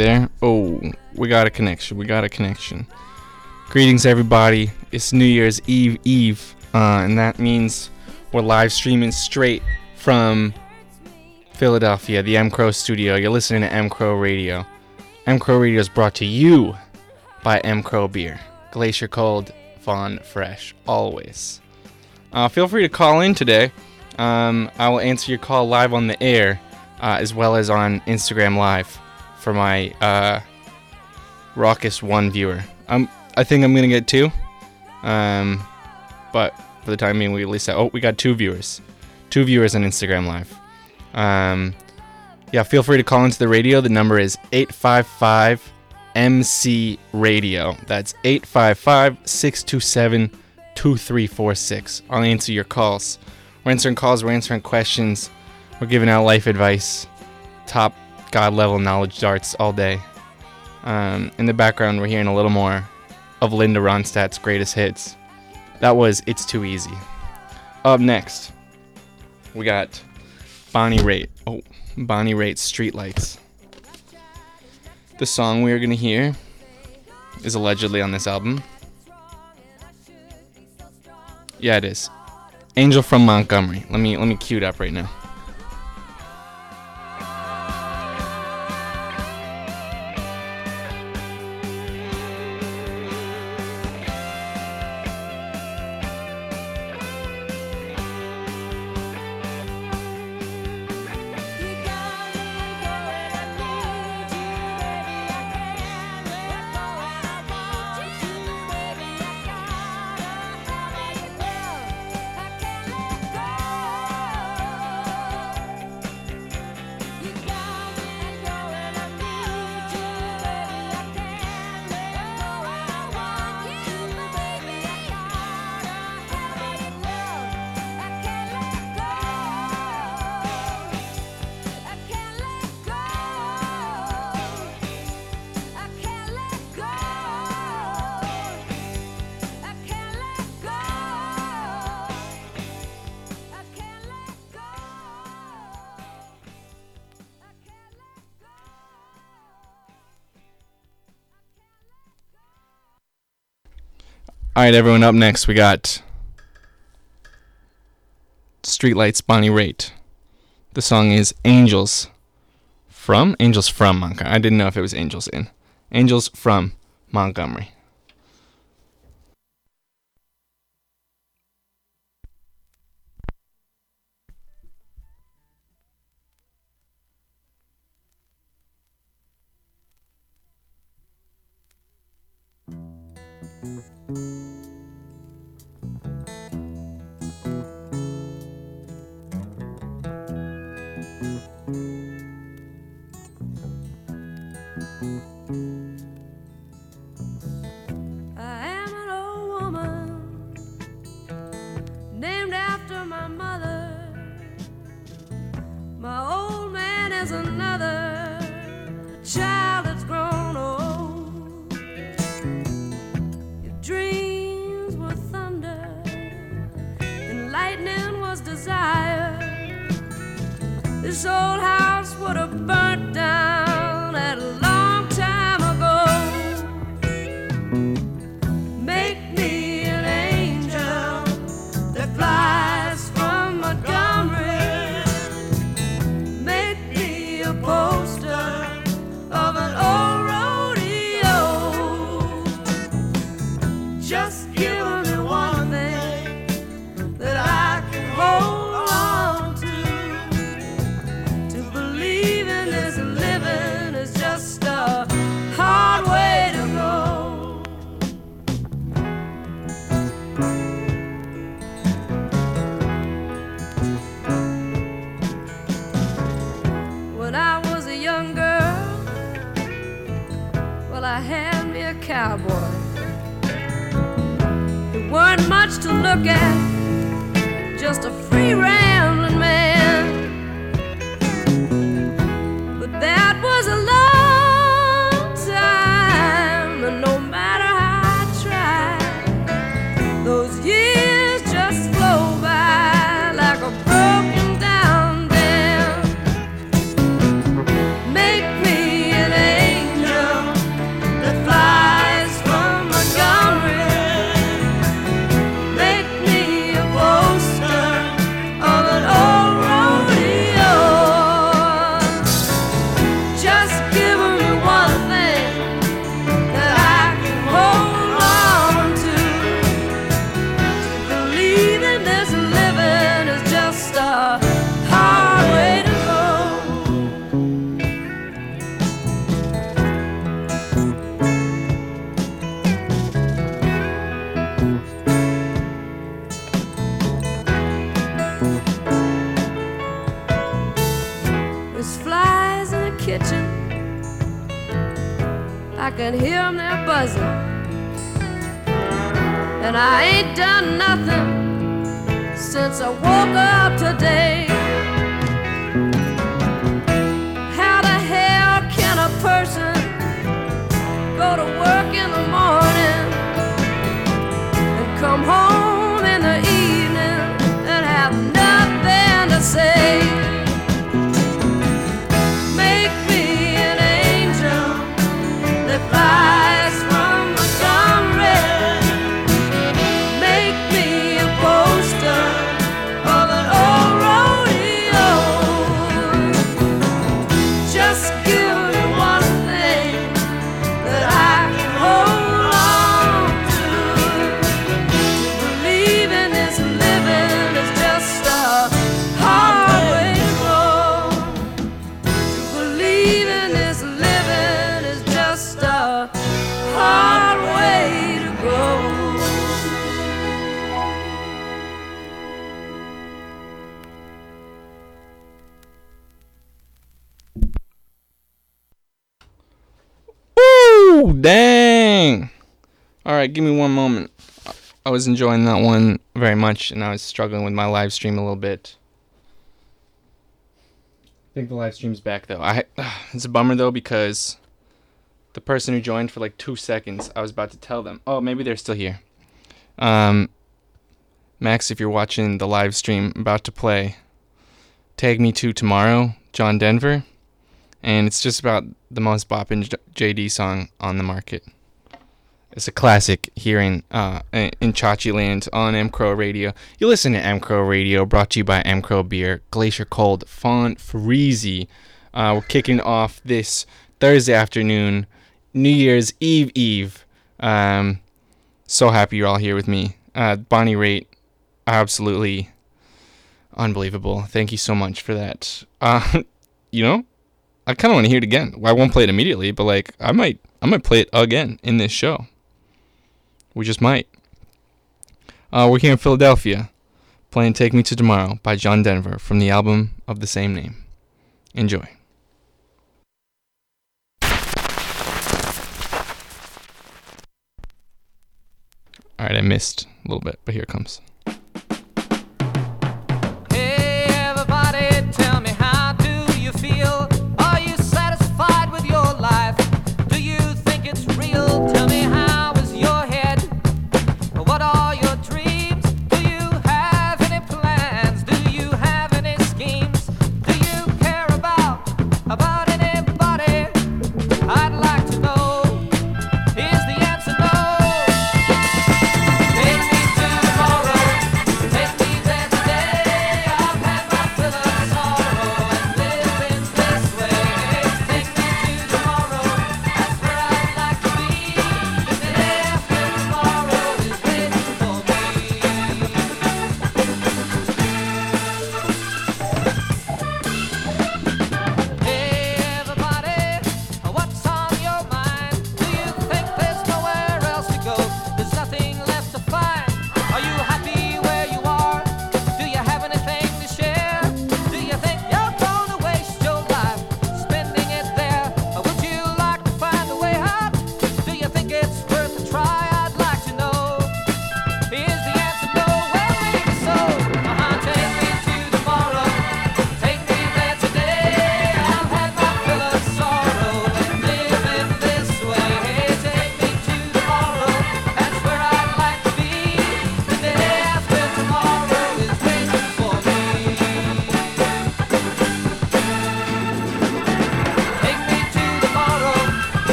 there? Oh, we got a connection. We got a connection. Greetings, everybody. It's New Year's Eve Eve, uh, and that means we're live streaming straight from Philadelphia, the M Crow studio. You're listening to M Crow Radio. M Crow Radio is brought to you by M Crow Beer. Glacier Cold, Fawn Fresh, always. Uh, feel free to call in today. Um, I will answer your call live on the air, uh, as well as on Instagram Live for my uh, raucous one viewer. Um, I think I'm gonna get two, um, but for the time being, we at least have, oh we got two viewers, two viewers on Instagram Live. Um, yeah, feel free to call into the radio. The number is 855 MC Radio. That's 855 627 2346. I'll answer your calls. We're answering calls, we're answering questions, we're giving out life advice, top God level knowledge darts all day. Um, in the background, we're hearing a little more of Linda Ronstadt's greatest hits. That was It's Too Easy. Up next, we got Bonnie Raitt. Oh, Bonnie Raitt's Streetlights. The song we are going to hear is allegedly on this album. Yeah, it is. Angel from Montgomery. Let me let me cue it up right now. Right, everyone. Up next, we got Streetlights, Bonnie Raitt. The song is "Angels" from Angels from Montgomery. I didn't know if it was Angels in Angels from Montgomery. Was enjoying that one very much, and I was struggling with my live stream a little bit. I think the live stream's back though. I it's a bummer though because the person who joined for like two seconds, I was about to tell them. Oh, maybe they're still here. Um, Max, if you're watching the live stream, about to play. Take Me to Tomorrow, John Denver, and it's just about the most bopping JD song on the market. It's a classic here in uh, in Chachi Land on M Crow Radio. You listen to M Crow Radio, brought to you by M Crow Beer, Glacier Cold, Font Freezy. Uh, we're kicking off this Thursday afternoon, New Year's Eve Eve. Um, so happy you're all here with me. Uh, Bonnie Raitt, absolutely unbelievable. Thank you so much for that. Uh, you know, I kind of want to hear it again. I won't play it immediately, but like I might, I might play it again in this show. We just might. Uh, we're here in Philadelphia, playing "Take Me to Tomorrow" by John Denver from the album of the same name. Enjoy. All right, I missed a little bit, but here it comes.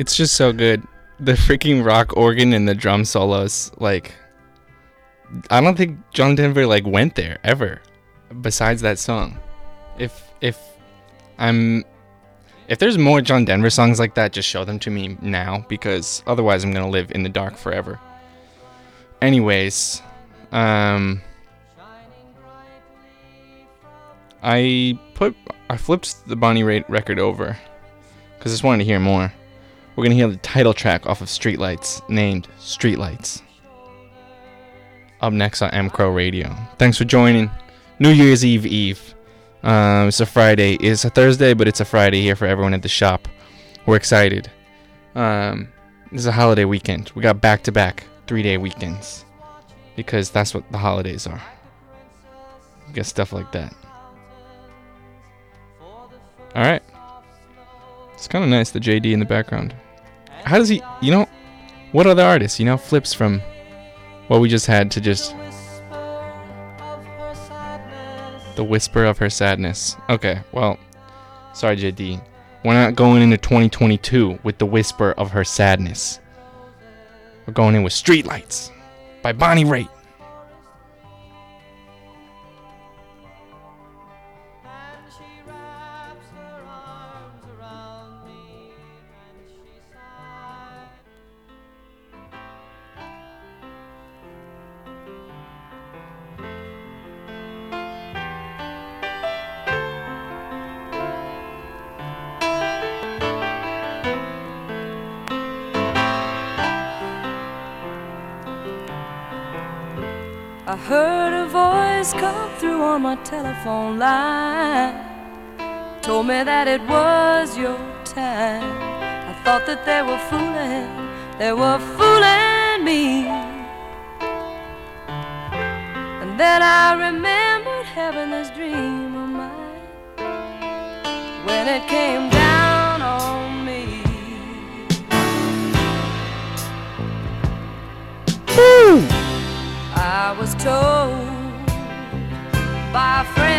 It's just so good. The freaking rock organ and the drum solos, like I don't think John Denver like went there ever. Besides that song. If if I'm if there's more John Denver songs like that, just show them to me now because otherwise I'm gonna live in the dark forever. Anyways, um, I put I flipped the Bonnie Raitt record over because I just wanted to hear more. We're gonna hear the title track off of Streetlights, named Streetlights. Up next on M Crow Radio. Thanks for joining. New Year's Eve Eve. Um, it's a Friday. It's a Thursday, but it's a Friday here for everyone at the shop. We're excited. Um, this is a holiday weekend. We got back to back three day weekends because that's what the holidays are. We got stuff like that. All right. It's kind of nice the JD in the background. How does he? You know, what other artist? You know, flips from what we just had to just the whisper of her sadness. Okay, well, sorry, JD. We're not going into 2022 with the whisper of her sadness. We're going in with Streetlights by Bonnie Raitt. Heard a voice come through on my telephone line. Told me that it was your time. I thought that they were fooling, they were fooling me. And then I remembered having this dream of mine when it came down told by a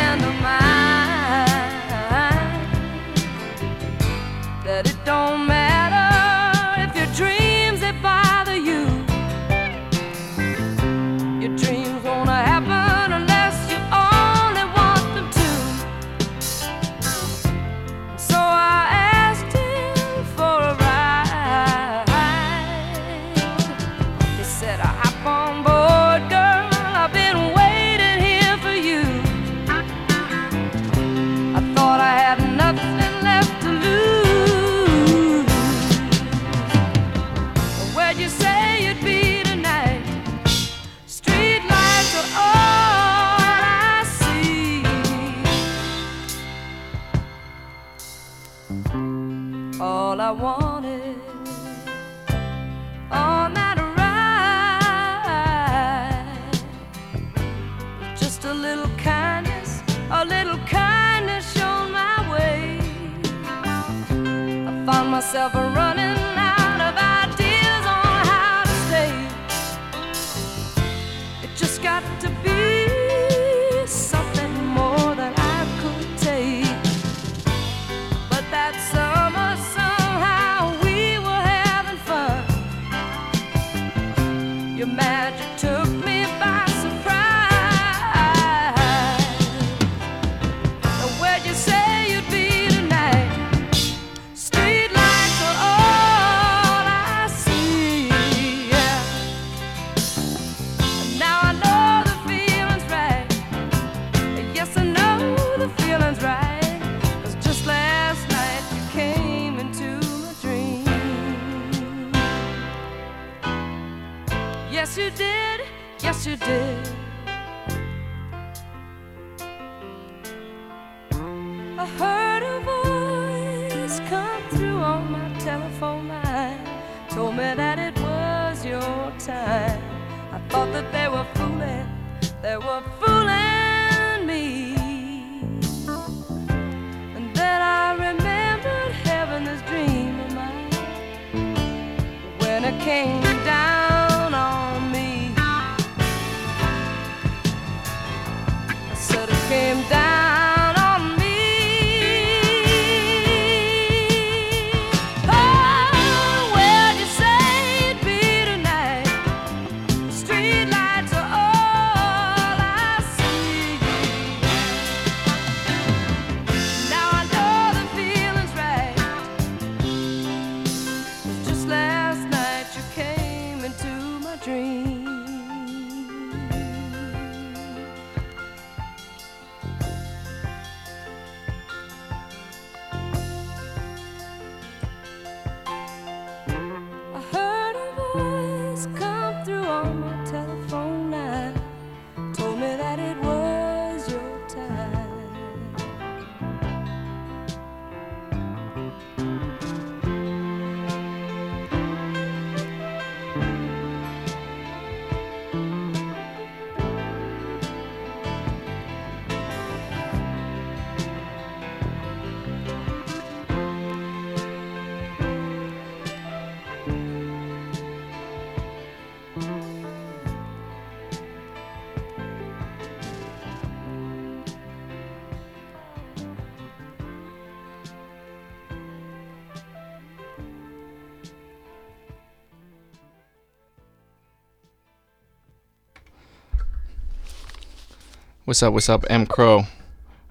What's up? What's up? M Crow. All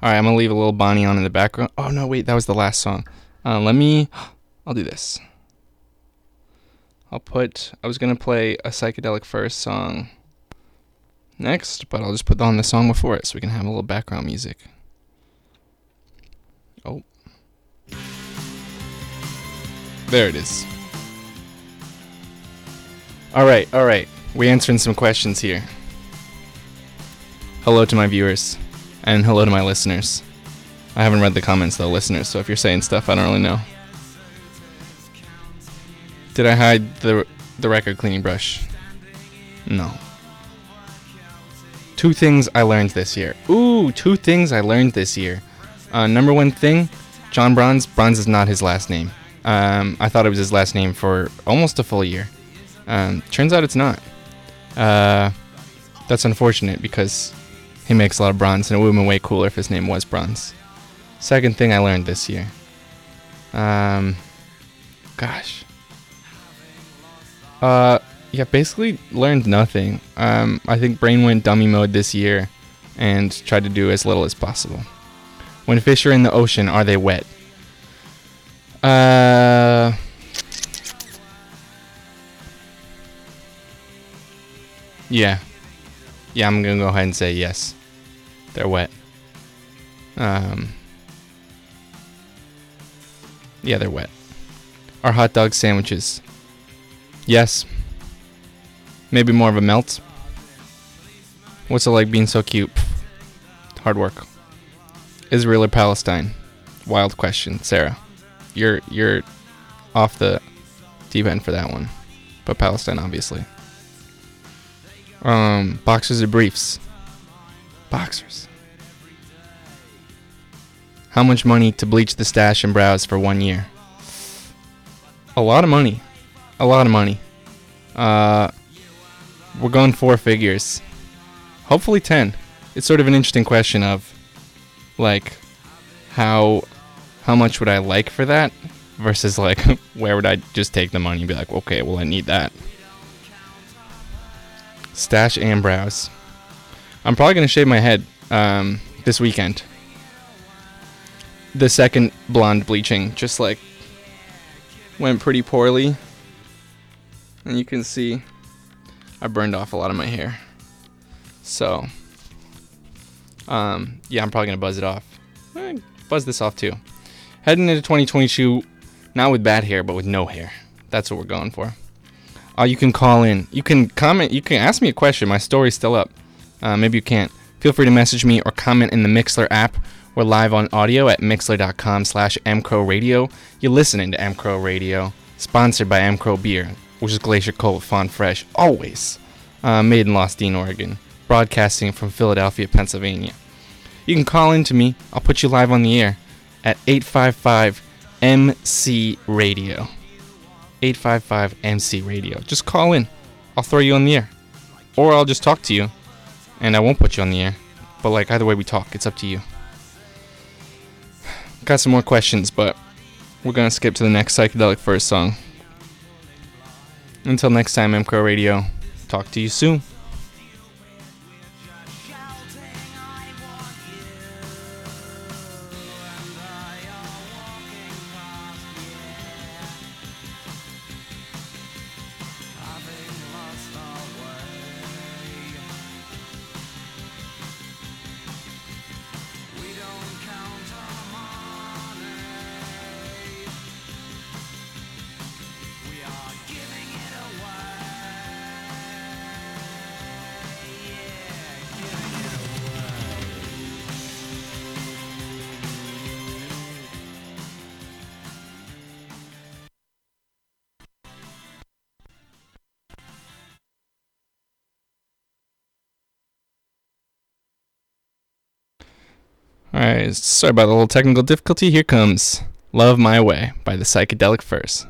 right, I'm gonna leave a little Bonnie on in the background. Oh no, wait, that was the last song. Uh, let me. I'll do this. I'll put. I was gonna play a Psychedelic Furs song next, but I'll just put on the song before it so we can have a little background music. Oh. There it is. All right, all right. We're answering some questions here. Hello to my viewers, and hello to my listeners. I haven't read the comments though, listeners, so if you're saying stuff, I don't really know. Did I hide the the record cleaning brush? No. Two things I learned this year. Ooh, two things I learned this year. Uh, number one thing, John Bronze. Bronze is not his last name. Um, I thought it was his last name for almost a full year. Um, turns out it's not. Uh, that's unfortunate because he makes a lot of bronze, and it would have been way cooler if his name was Bronze. Second thing I learned this year. Um, gosh. Uh, yeah, basically learned nothing. Um, I think Brain went dummy mode this year and tried to do as little as possible. When fish are in the ocean, are they wet? Uh. Yeah. Yeah, I'm gonna go ahead and say yes. They're wet. Um. Yeah, they're wet. Are hot dog sandwiches? Yes. Maybe more of a melt. What's it like being so cute? Hard work. Israel or Palestine? Wild question, Sarah. You're you're off the deep end for that one, but Palestine obviously. Um, boxers or briefs? Boxers. How much money to bleach the stash and brows for one year? A lot of money. A lot of money. Uh, we're going four figures. Hopefully ten. It's sort of an interesting question of, like, how, how much would I like for that, versus like, where would I just take the money and be like, okay, well I need that. Stash and brows. I'm probably gonna shave my head um, this weekend. The second blonde bleaching just like went pretty poorly, and you can see I burned off a lot of my hair. So, um, yeah, I'm probably gonna buzz it off. Eh, buzz this off too. Heading into 2022, not with bad hair, but with no hair. That's what we're going for. Uh, you can call in. You can comment. You can ask me a question. My story's still up. Uh, maybe you can't. Feel free to message me or comment in the Mixlr app. We're live on audio at mixlr.com slash mcrowradio. You're listening to mcrow radio, sponsored by mcrow beer, which is Glacier Cold Fawn Fresh, always. Uh, made in Lost Dean, Oregon. Broadcasting from Philadelphia, Pennsylvania. You can call in to me. I'll put you live on the air at 855 MC Radio. 855 MC Radio. Just call in. I'll throw you on the air. Or I'll just talk to you. And I won't put you on the air. But like either way we talk, it's up to you. Got some more questions, but we're gonna skip to the next Psychedelic Furs song. Until next time, MCRO Radio. Talk to you soon. Alright, sorry about the little technical difficulty. Here comes Love My Way by the Psychedelic Furs.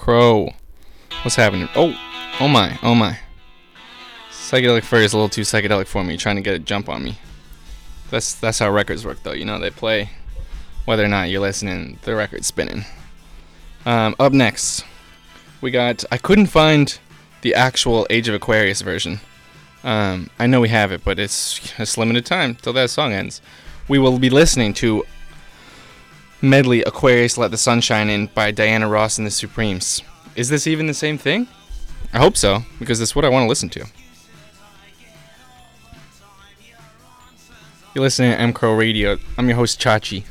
Crow, What's happening? Oh, oh my, oh my. Psychedelic Fur is a little too psychedelic for me. Trying to get a jump on me. That's that's how records work, though. You know, they play whether or not you're listening. The record's spinning. Um, up next, we got. I couldn't find the actual Age of Aquarius version. Um, I know we have it, but it's it's limited time till that song ends. We will be listening to medley Aquarius Let the Sunshine In by Diana Ross and the Supremes. Is this even the same thing? I hope so, because it's what I want to listen to. You're listening to M Crow Radio. I'm your host Chachi.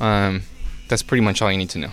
Um, that's pretty much all you need to know.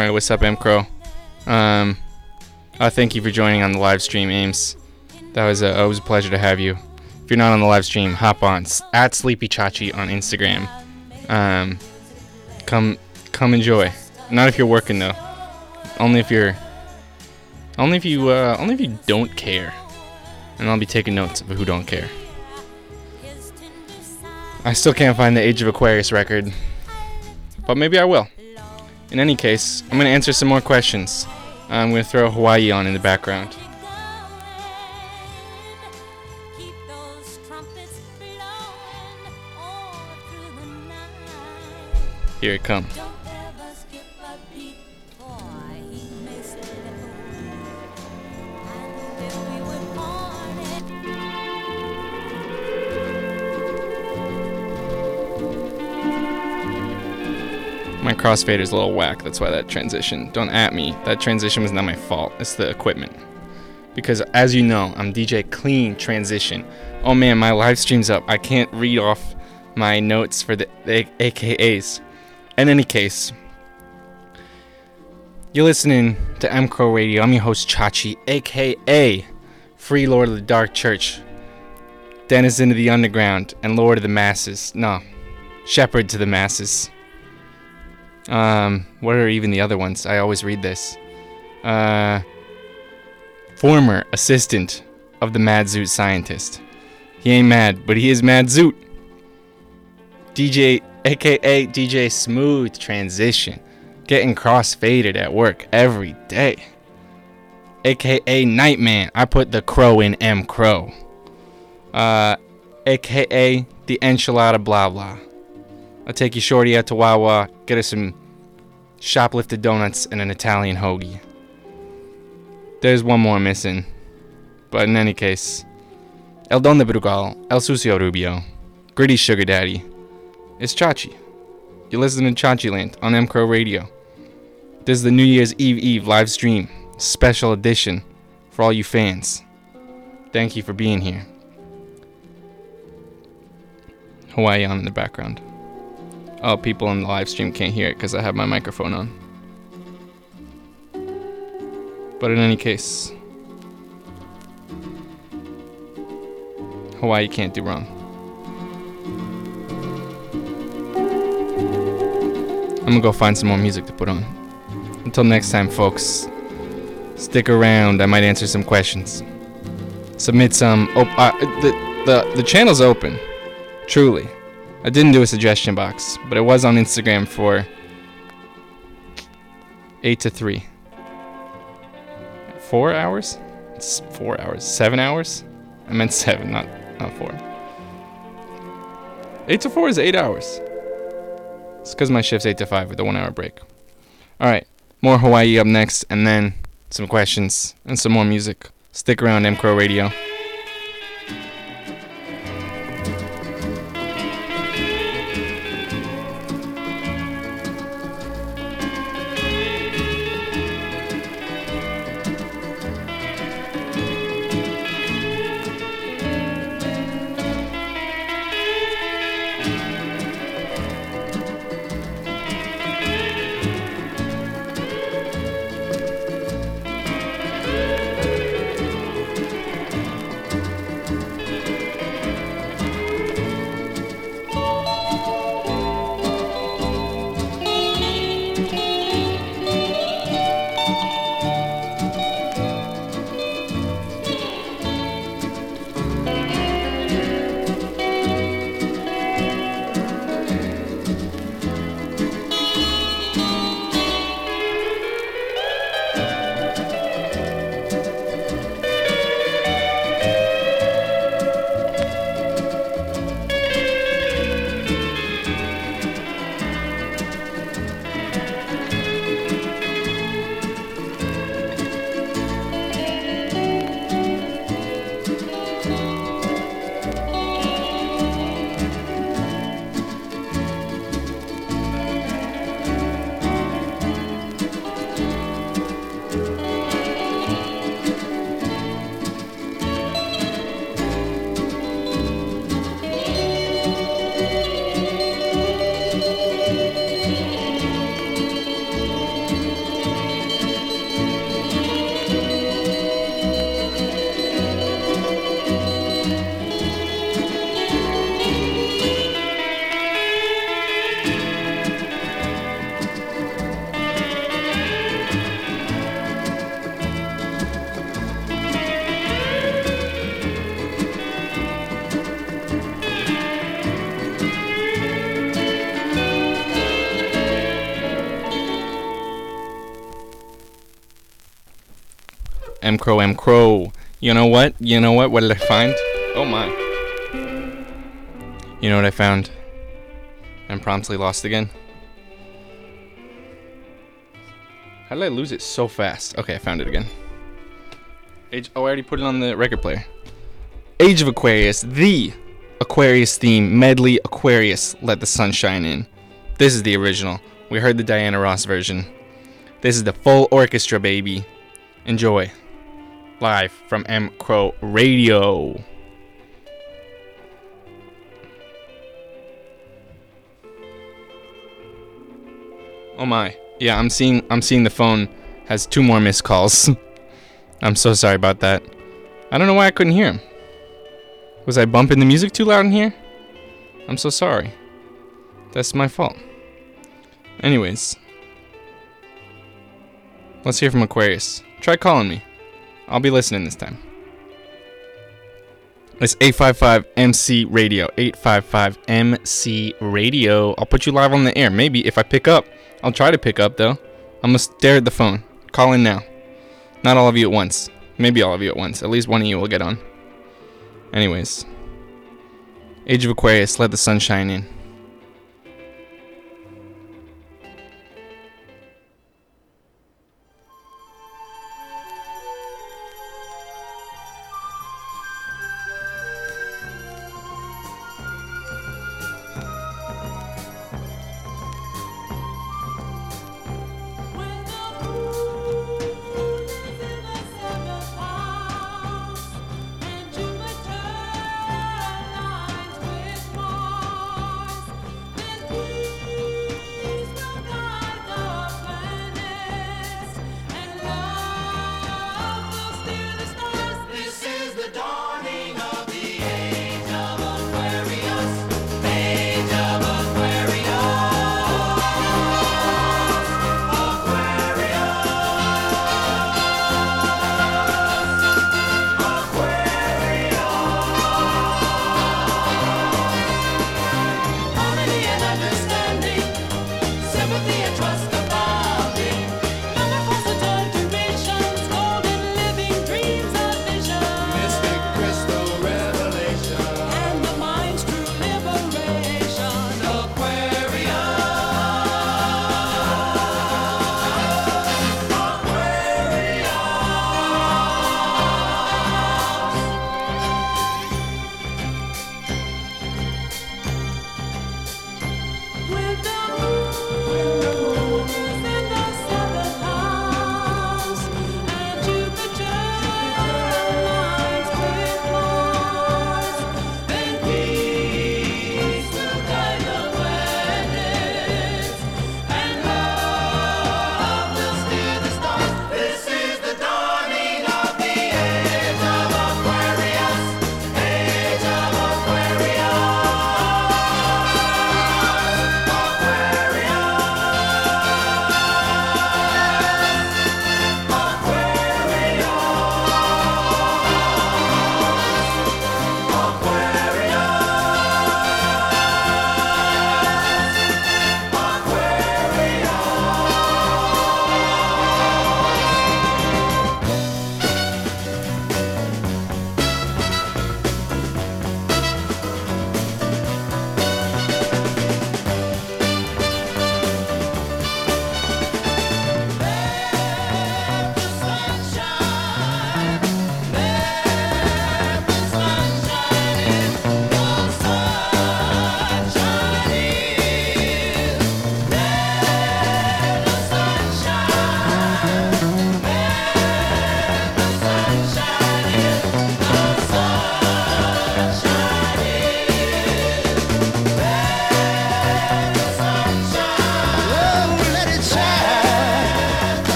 All right, what's up, M Crow? Um, uh, thank you for joining on the live stream, Ames. That was a, it was a pleasure to have you. If you're not on the live stream, hop on at Sleepy Chachi on Instagram. Um, come come enjoy. Not if you're working though. Only if you're. Only if you uh, only if you don't care. And I'll be taking notes of who don't care. I still can't find the Age of Aquarius record, but maybe I will. In any case, I'm gonna answer some more questions. I'm gonna throw Hawaii on in the background. Here it comes. Crossfader's a little whack. That's why that transition. Don't at me. That transition was not my fault. It's the equipment. Because as you know, I'm DJ Clean Transition. Oh man, my live stream's up. I can't read off my notes for the, AKAs. In any case, you're listening to M Crow Radio. I'm your host Chachi, aka Free Lord of the Dark Church, denizen of the underground, and Lord of the masses. No, shepherd to the masses. Um, what are even the other ones? I always read this. Uh, former assistant of the Mad Zoot scientist. He ain't mad, but he is Mad Zoot. DJ, aka DJ Smooth Transition, getting cross-faded at work every day. AKA Nightman, I put the crow in M Crow. Uh, AKA the enchilada blah blah. I'll take you shorty out to Wawa, get us some shoplifted donuts and an Italian hoagie. There's one more missing. But in any case, El Don de Brugal, El Sucio Rubio, Gritty Sugar Daddy, it's Chachi. You're listening to Chachi Land on M Crow Radio. This is the New Year's Eve Eve live stream, special edition for all you fans. Thank you for being here. Hawaii on in the background. Oh, people on the live stream can't hear it because I have my microphone on. But in any case, Hawaii can't do wrong. I'm gonna go find some more music to put on. Until next time, folks, stick around. I might answer some questions. Submit some. Oh, uh, the, the, the channel's open. Truly. I didn't do a suggestion box, but it was on Instagram for 8 to 3. 4 hours? It's 4 hours. 7 hours? I meant 7, not, not 4. 8 to 4 is 8 hours. It's because my shift's 8 to 5 with a 1 hour break. Alright, more Hawaii up next, and then some questions and some more music. Stick around, M Crow Radio. Crow, M Crow. You know what? You know what? What did I find? Oh my. You know what I found? And promptly lost again. How did I lose it so fast? Okay, I found it again. Age. Oh, I already put it on the record player. Age of Aquarius, the Aquarius theme medley Aquarius. Let the sun shine in. This is the original. We heard the Diana Ross version. This is the full orchestra, baby. Enjoy. Live from M Crow Radio. Oh my. Yeah, I'm seeing I'm seeing the phone has two more missed calls. I'm so sorry about that. I don't know why I couldn't hear him. Was I bumping the music too loud in here? I'm so sorry. That's my fault. Anyways, let's hear from Aquarius. Try calling me. I'll be listening this time. It's 855 MC Radio. 855 MC Radio. I'll put you live on the air. Maybe if I pick up. I'll try to pick up though. I'm gonna stare at the phone. Call in now. Not all of you at once. Maybe all of you at once. At least one of you will get on. Anyways. Age of Aquarius, let the sun shine in.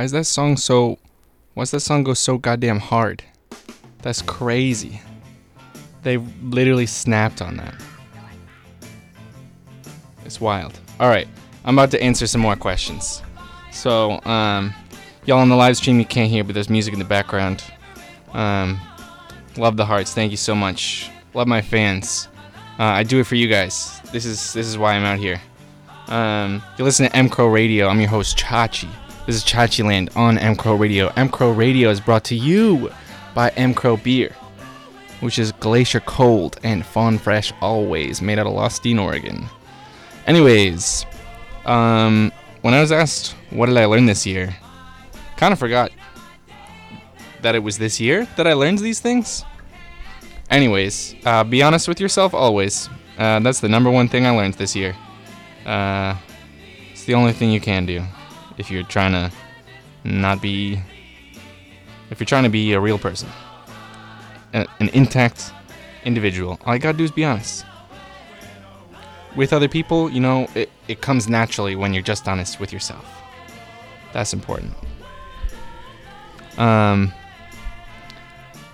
Why is that song so. Why's that song go so goddamn hard? That's crazy. They literally snapped on that. It's wild. Alright, I'm about to answer some more questions. So, um, y'all on the live stream you can't hear, but there's music in the background. Um, love the hearts. Thank you so much. Love my fans. Uh, I do it for you guys. This is this is why I'm out here. Um, you listen to M Crow Radio. I'm your host Chachi. This is Chachi Land on M Crow Radio. M Crow Radio is brought to you by M Crow Beer, which is glacier cold and fawn fresh always, made out of Lostine, Oregon. Anyways, um, when I was asked what did I learn this year, kind of forgot that it was this year that I learned these things. Anyways, uh, be honest with yourself always. Uh, that's the number one thing I learned this year. Uh, it's the only thing you can do if you're trying to not be. If you're trying to be a real person, a- an intact individual. All you gotta do is be honest. With other people, you know, it, it comes naturally when you're just honest with yourself. That's important. Um,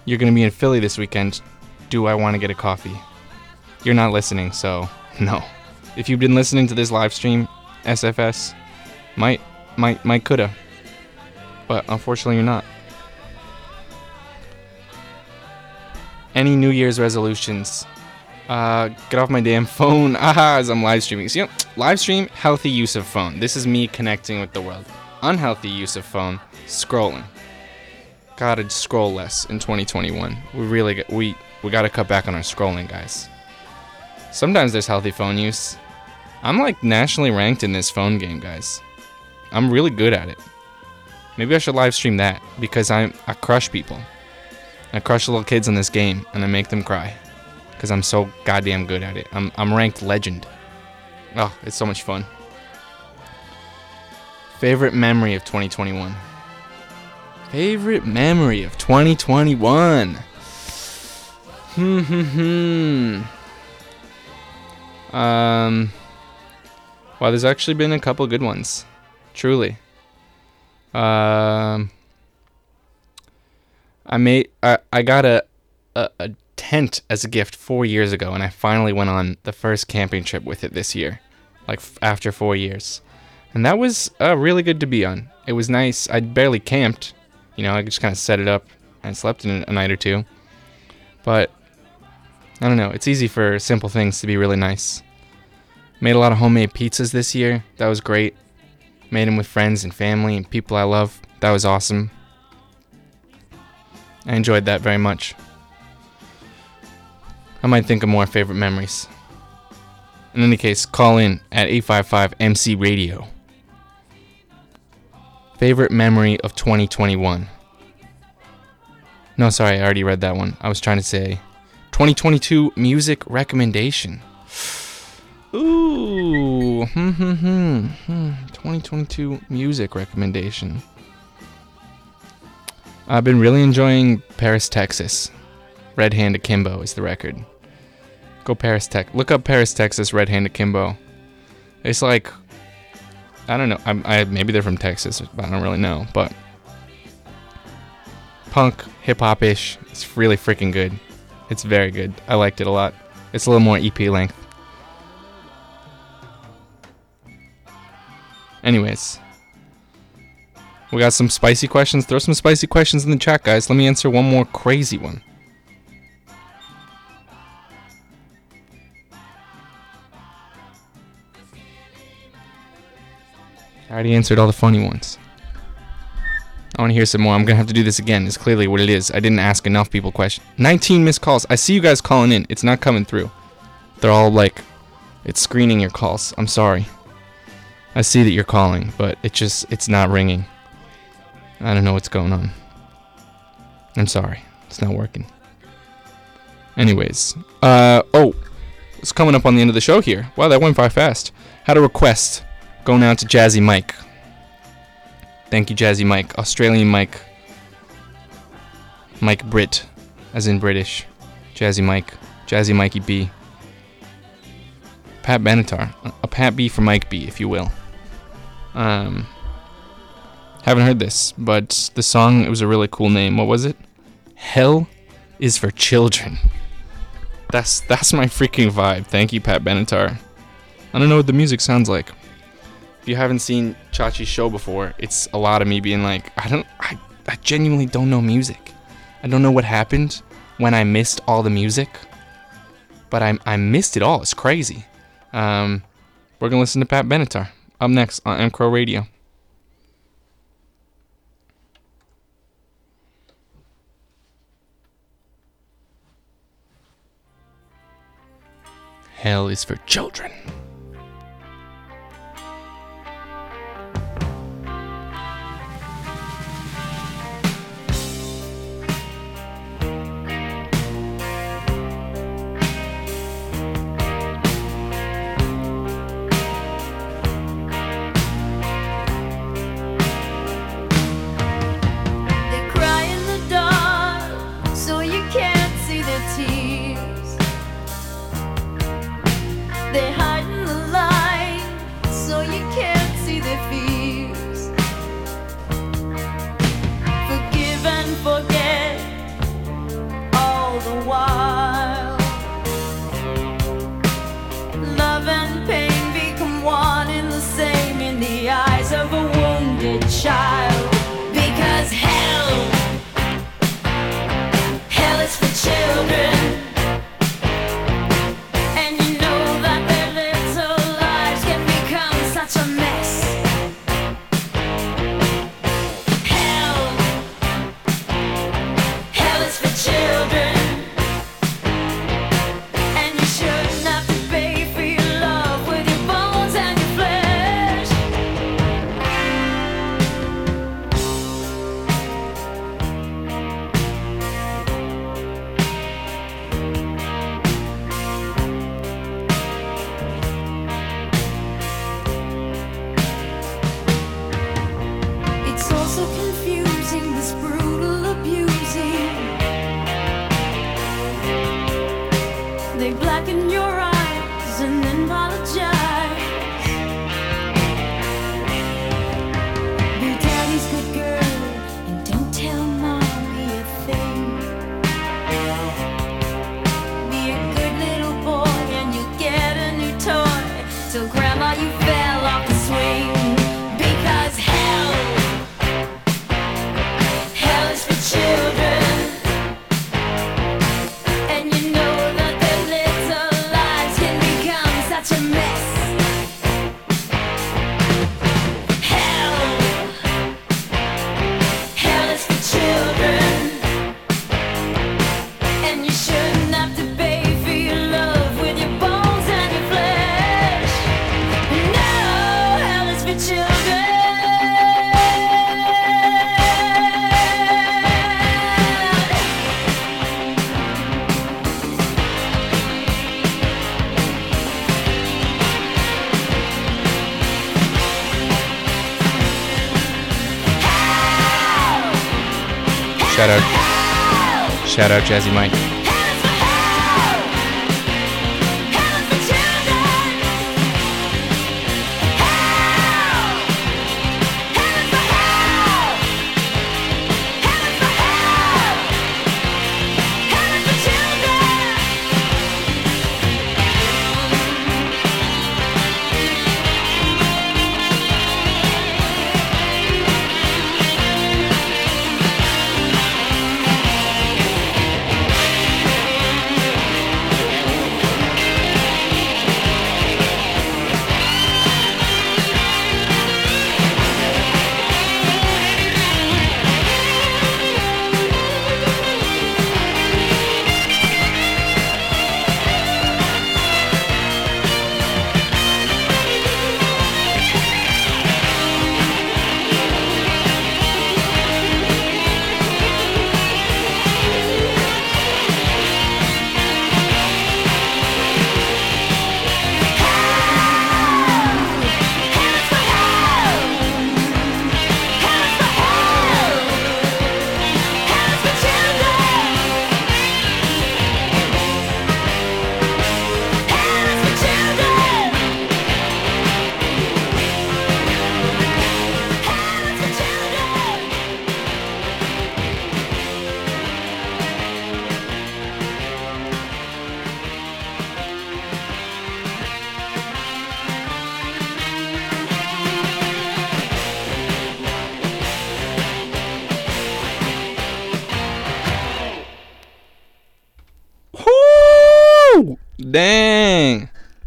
you're gonna be in Philly this weekend. Do I want to get a coffee? You're not listening, so no. If you've been listening to this live stream, SFS, might, might, might, coulda. But unfortunately, you're not. Any New Year's resolutions? Uh, get off my damn phone. Aha, as I'm live streaming. So, you know, live stream, healthy use of phone. This is me connecting with the world. Unhealthy use of phone, scrolling. Gotta scroll less in 2021. We really get, we we gotta cut back on our scrolling, guys. Sometimes there's healthy phone use. I'm like nationally ranked in this phone game, guys. I'm really good at it. Maybe I should live stream that because I'm I crush people. I crush little kids in this game and I make them cry because I'm so goddamn good at it. I'm I'm ranked legend. Oh, it's so much fun. Favorite memory of 2021. Favorite memory of 2021. Hmm hmm hmm. Um. Wow, there's actually been a couple good ones. Truly. Um. I made. I I got a, a a tent as a gift four years ago, and I finally went on the first camping trip with it this year, like f- after four years, and that was uh, really good to be on. It was nice. I barely camped, you know. I just kind of set it up and slept in a night or two, but I don't know. It's easy for simple things to be really nice. Made a lot of homemade pizzas this year. That was great. Made them with friends and family and people I love. That was awesome. I enjoyed that very much. I might think of more favorite memories. In any case, call in at 855 MC Radio. Favorite memory of 2021. No, sorry, I already read that one. I was trying to say 2022 music recommendation. Ooh, hmm, hmm, hmm, hmm. 2022 music recommendation. I've been really enjoying Paris, Texas. Red Hand Akimbo is the record. Go Paris, Tech. Look up Paris, Texas. Red Hand Akimbo. It's like, I don't know. I'm, I maybe they're from Texas, but I don't really know. But punk, hip hop ish. It's really freaking good. It's very good. I liked it a lot. It's a little more EP length. Anyways, we got some spicy questions. Throw some spicy questions in the chat, guys. Let me answer one more crazy one. I already answered all the funny ones. I want to hear some more. I'm going to have to do this again. It's clearly what it is. I didn't ask enough people questions. 19 missed calls. I see you guys calling in. It's not coming through. They're all like, it's screening your calls. I'm sorry. I see that you're calling, but it just, it's not ringing. I don't know what's going on. I'm sorry. It's not working. Anyways, uh, oh, it's coming up on the end of the show here. Wow, that went by fast. Had a request going out to Jazzy Mike. Thank you, Jazzy Mike. Australian Mike. Mike Brit, as in British. Jazzy Mike. Jazzy Mikey B. Pat Benatar. A Pat B for Mike B, if you will. Um, Haven't heard this, but the song it was a really cool name. What was it? Hell is for children. That's that's my freaking vibe. Thank you, Pat Benatar. I don't know what the music sounds like. If you haven't seen Chachi's show before, it's a lot of me being like, I don't, I, I genuinely don't know music. I don't know what happened when I missed all the music, but I, I missed it all. It's crazy. Um, we're gonna listen to Pat Benatar up next on M Crow Radio. Hell is for children. Out, Jazzy Mike.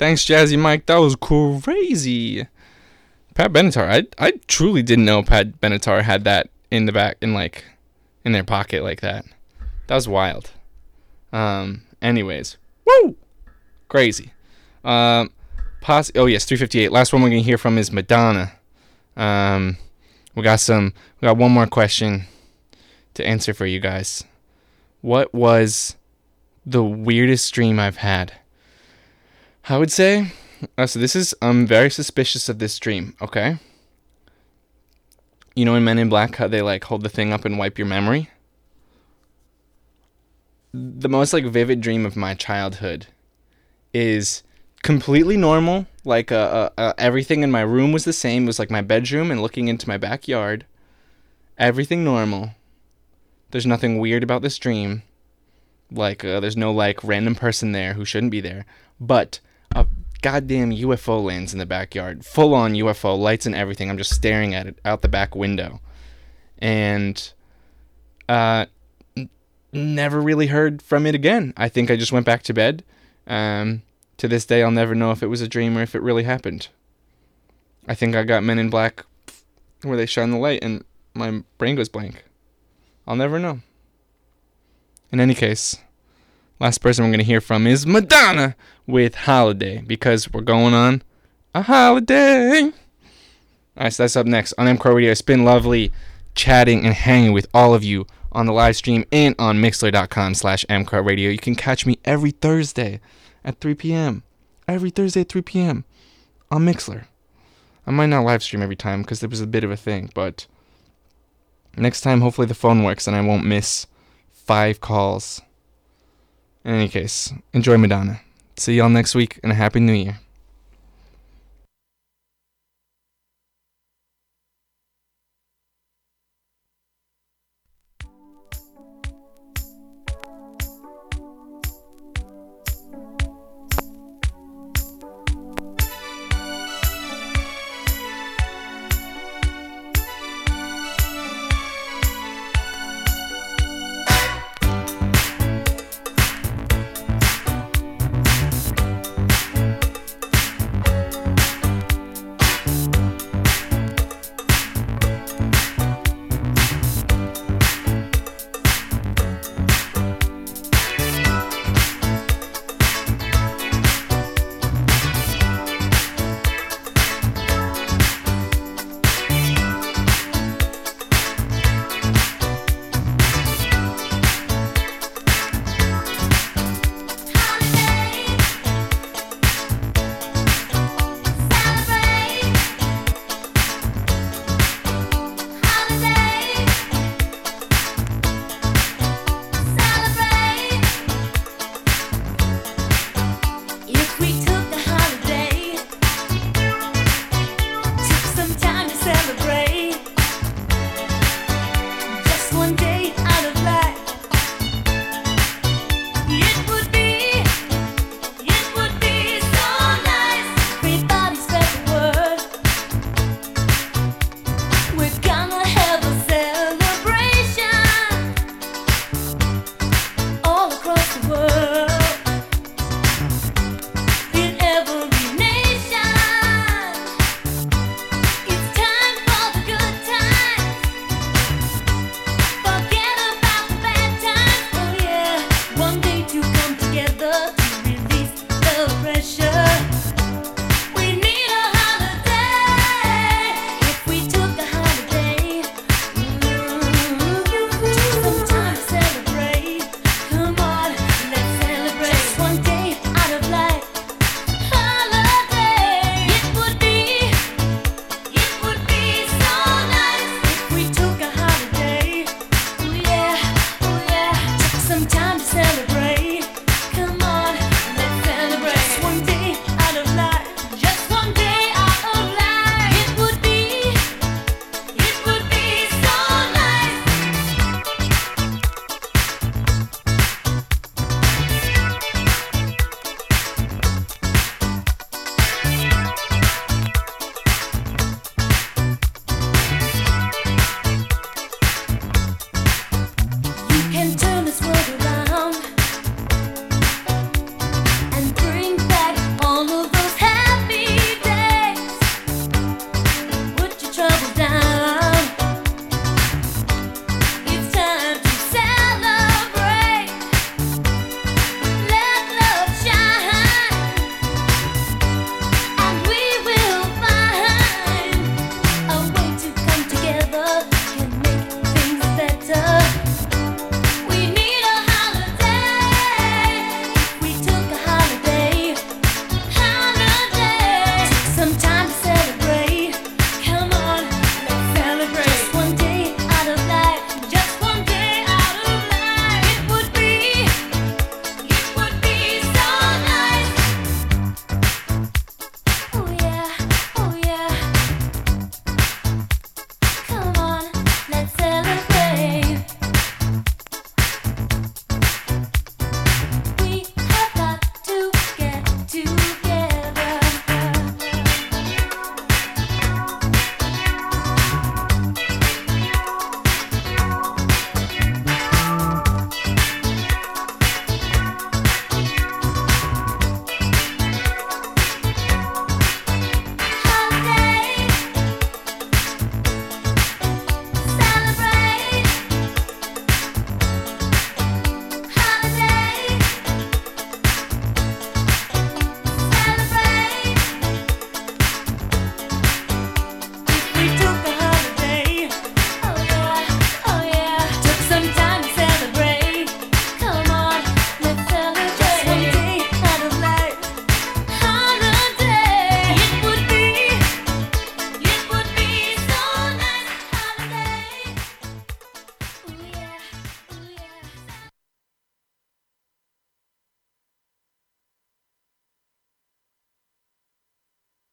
Thanks, Jazzy Mike. That was crazy. Pat Benatar. I I truly didn't know Pat Benatar had that in the back in like in their pocket like that. That was wild. Um. Anyways, woo, crazy. Um. Poss- oh yes, 358. Last one we're gonna hear from is Madonna. Um. We got some. We got one more question to answer for you guys. What was the weirdest dream I've had? I would say. Uh, so this is. I'm very suspicious of this dream. Okay. You know in Men in Black how they like hold the thing up and wipe your memory. The most like vivid dream of my childhood is completely normal. Like uh, uh, uh, everything in my room was the same. It was like my bedroom and looking into my backyard. Everything normal. There's nothing weird about this dream. Like uh, there's no like random person there who shouldn't be there. But goddamn UFO lands in the backyard. Full on UFO, lights and everything. I'm just staring at it out the back window. And uh n- never really heard from it again. I think I just went back to bed. Um to this day I'll never know if it was a dream or if it really happened. I think I got Men in Black where they shine the light and my brain goes blank. I'll never know. In any case, last person we're going to hear from is Madonna with Holiday because we're going on a holiday. All right, so that's up next on MCR Radio. It's been lovely chatting and hanging with all of you on the live stream and on mixlr.com slash MCR Radio. You can catch me every Thursday at 3 p.m. Every Thursday at 3 p.m. on Mixlr. I might not live stream every time because there was a bit of a thing, but next time hopefully the phone works and I won't miss five calls. In any case, enjoy Madonna. See y'all next week and a happy new year.